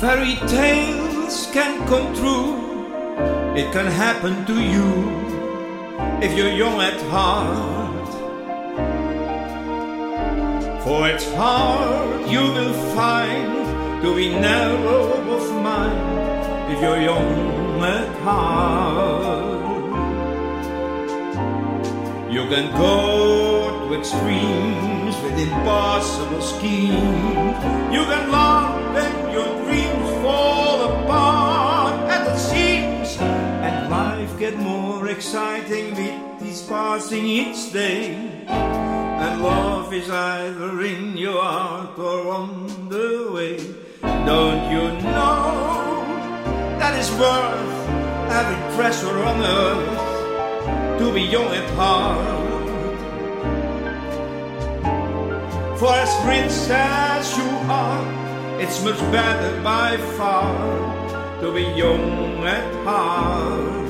Fairy tales can come true. It can happen to you if you're young at heart. For it's hard you will find to be narrow of mind if you're young at heart. You can go to extremes with impossible schemes. You can laugh more exciting with each passing each day. And love is either in your heart or on the way. Don't you know that is worth having pressure on earth? to be young at heart. For as rich as you are, it's much better by far to be young at heart.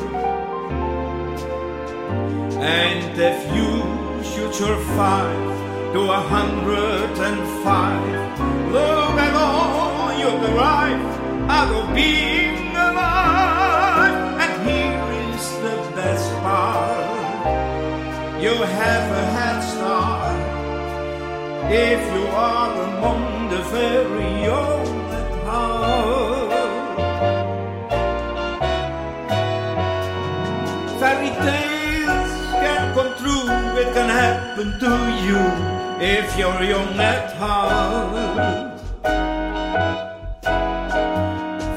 And if you should five. To a hundred and five, look at all you derive out of being alive. And here is the best part. You have a head start. If you are among the very young at heart. Fairy tales happen to you if you're young at heart.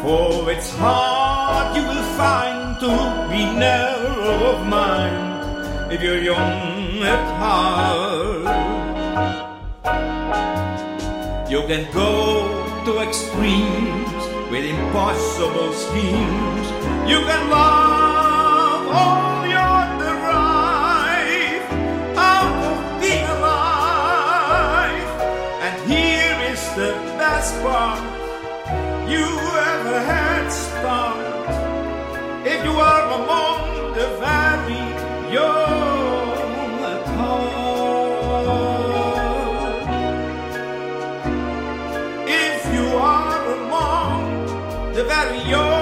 For it's hard you will find to be narrow of mind if you're young at heart. You can go to extremes with impossible schemes. You can love you ever had spawned. If you are among the very young. If you are among the very young.